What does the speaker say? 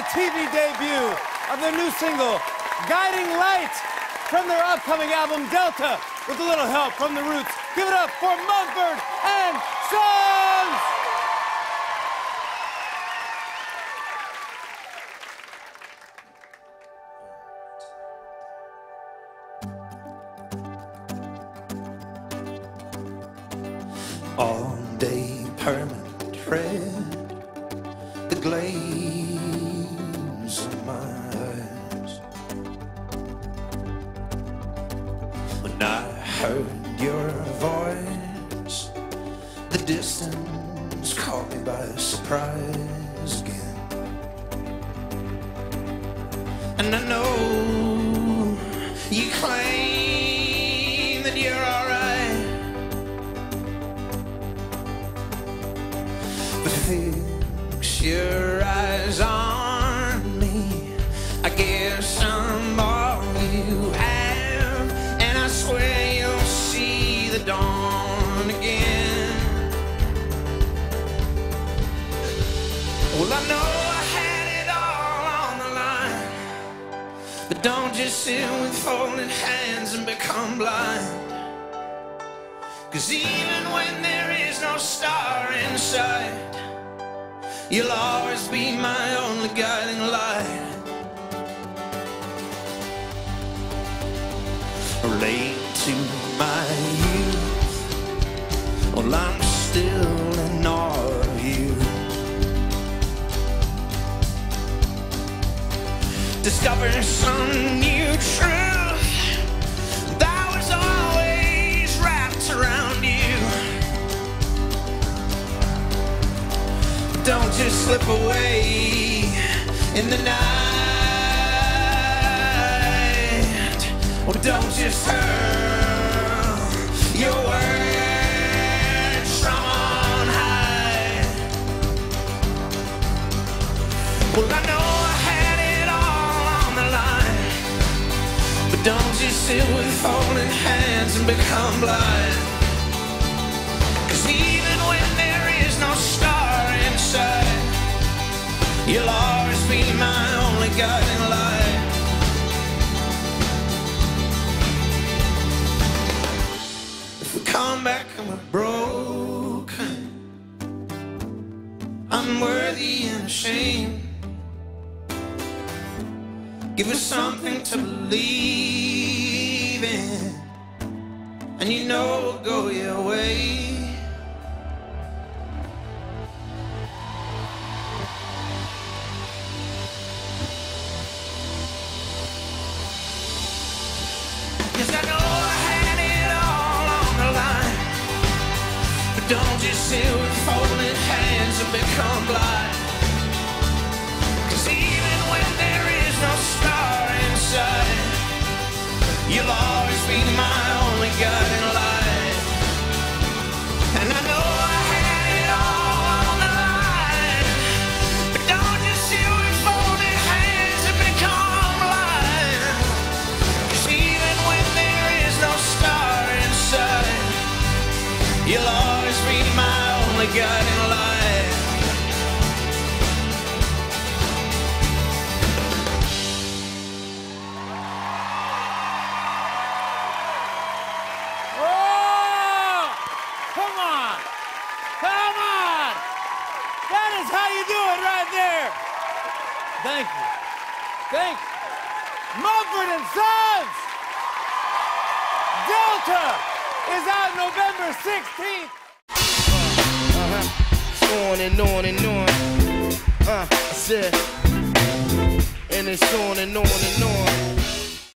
the TV debut of their new single, Guiding Light, from their upcoming album, Delta, with a little help from the Roots. Give it up for Mumford and Sons! all day permanent red the glaze when I heard your voice. The distance caught me by surprise again. And I know you claim that you're alright. But fix your eyes Well, I know I had it all on the line, but don't just sit with folded hands and become blind. Cause even when there is no star in sight, you'll always be my only guiding light. Relate to my youth, well, I'm still Discover some new truth that was always wrapped around you. Don't just slip away in the night. Or don't just hurl your words don't you sit with folded hands and become blind. Cause even when there is no star inside, you'll always be my only guiding light. If we come back and we're broken, unworthy and ashamed. Give us something to believe in, and you know we'll go your way. Cause I know I had it all on the line, but don't just sit with folded hands and become blind. You'll always be my only guiding light. Come on! Come on! That is how you do it right there! Thank you. Thank you. Mumford and Sons! Delta is out November 16th. Uh-huh. On and on and on. Uh, I said, and it's on and on and on.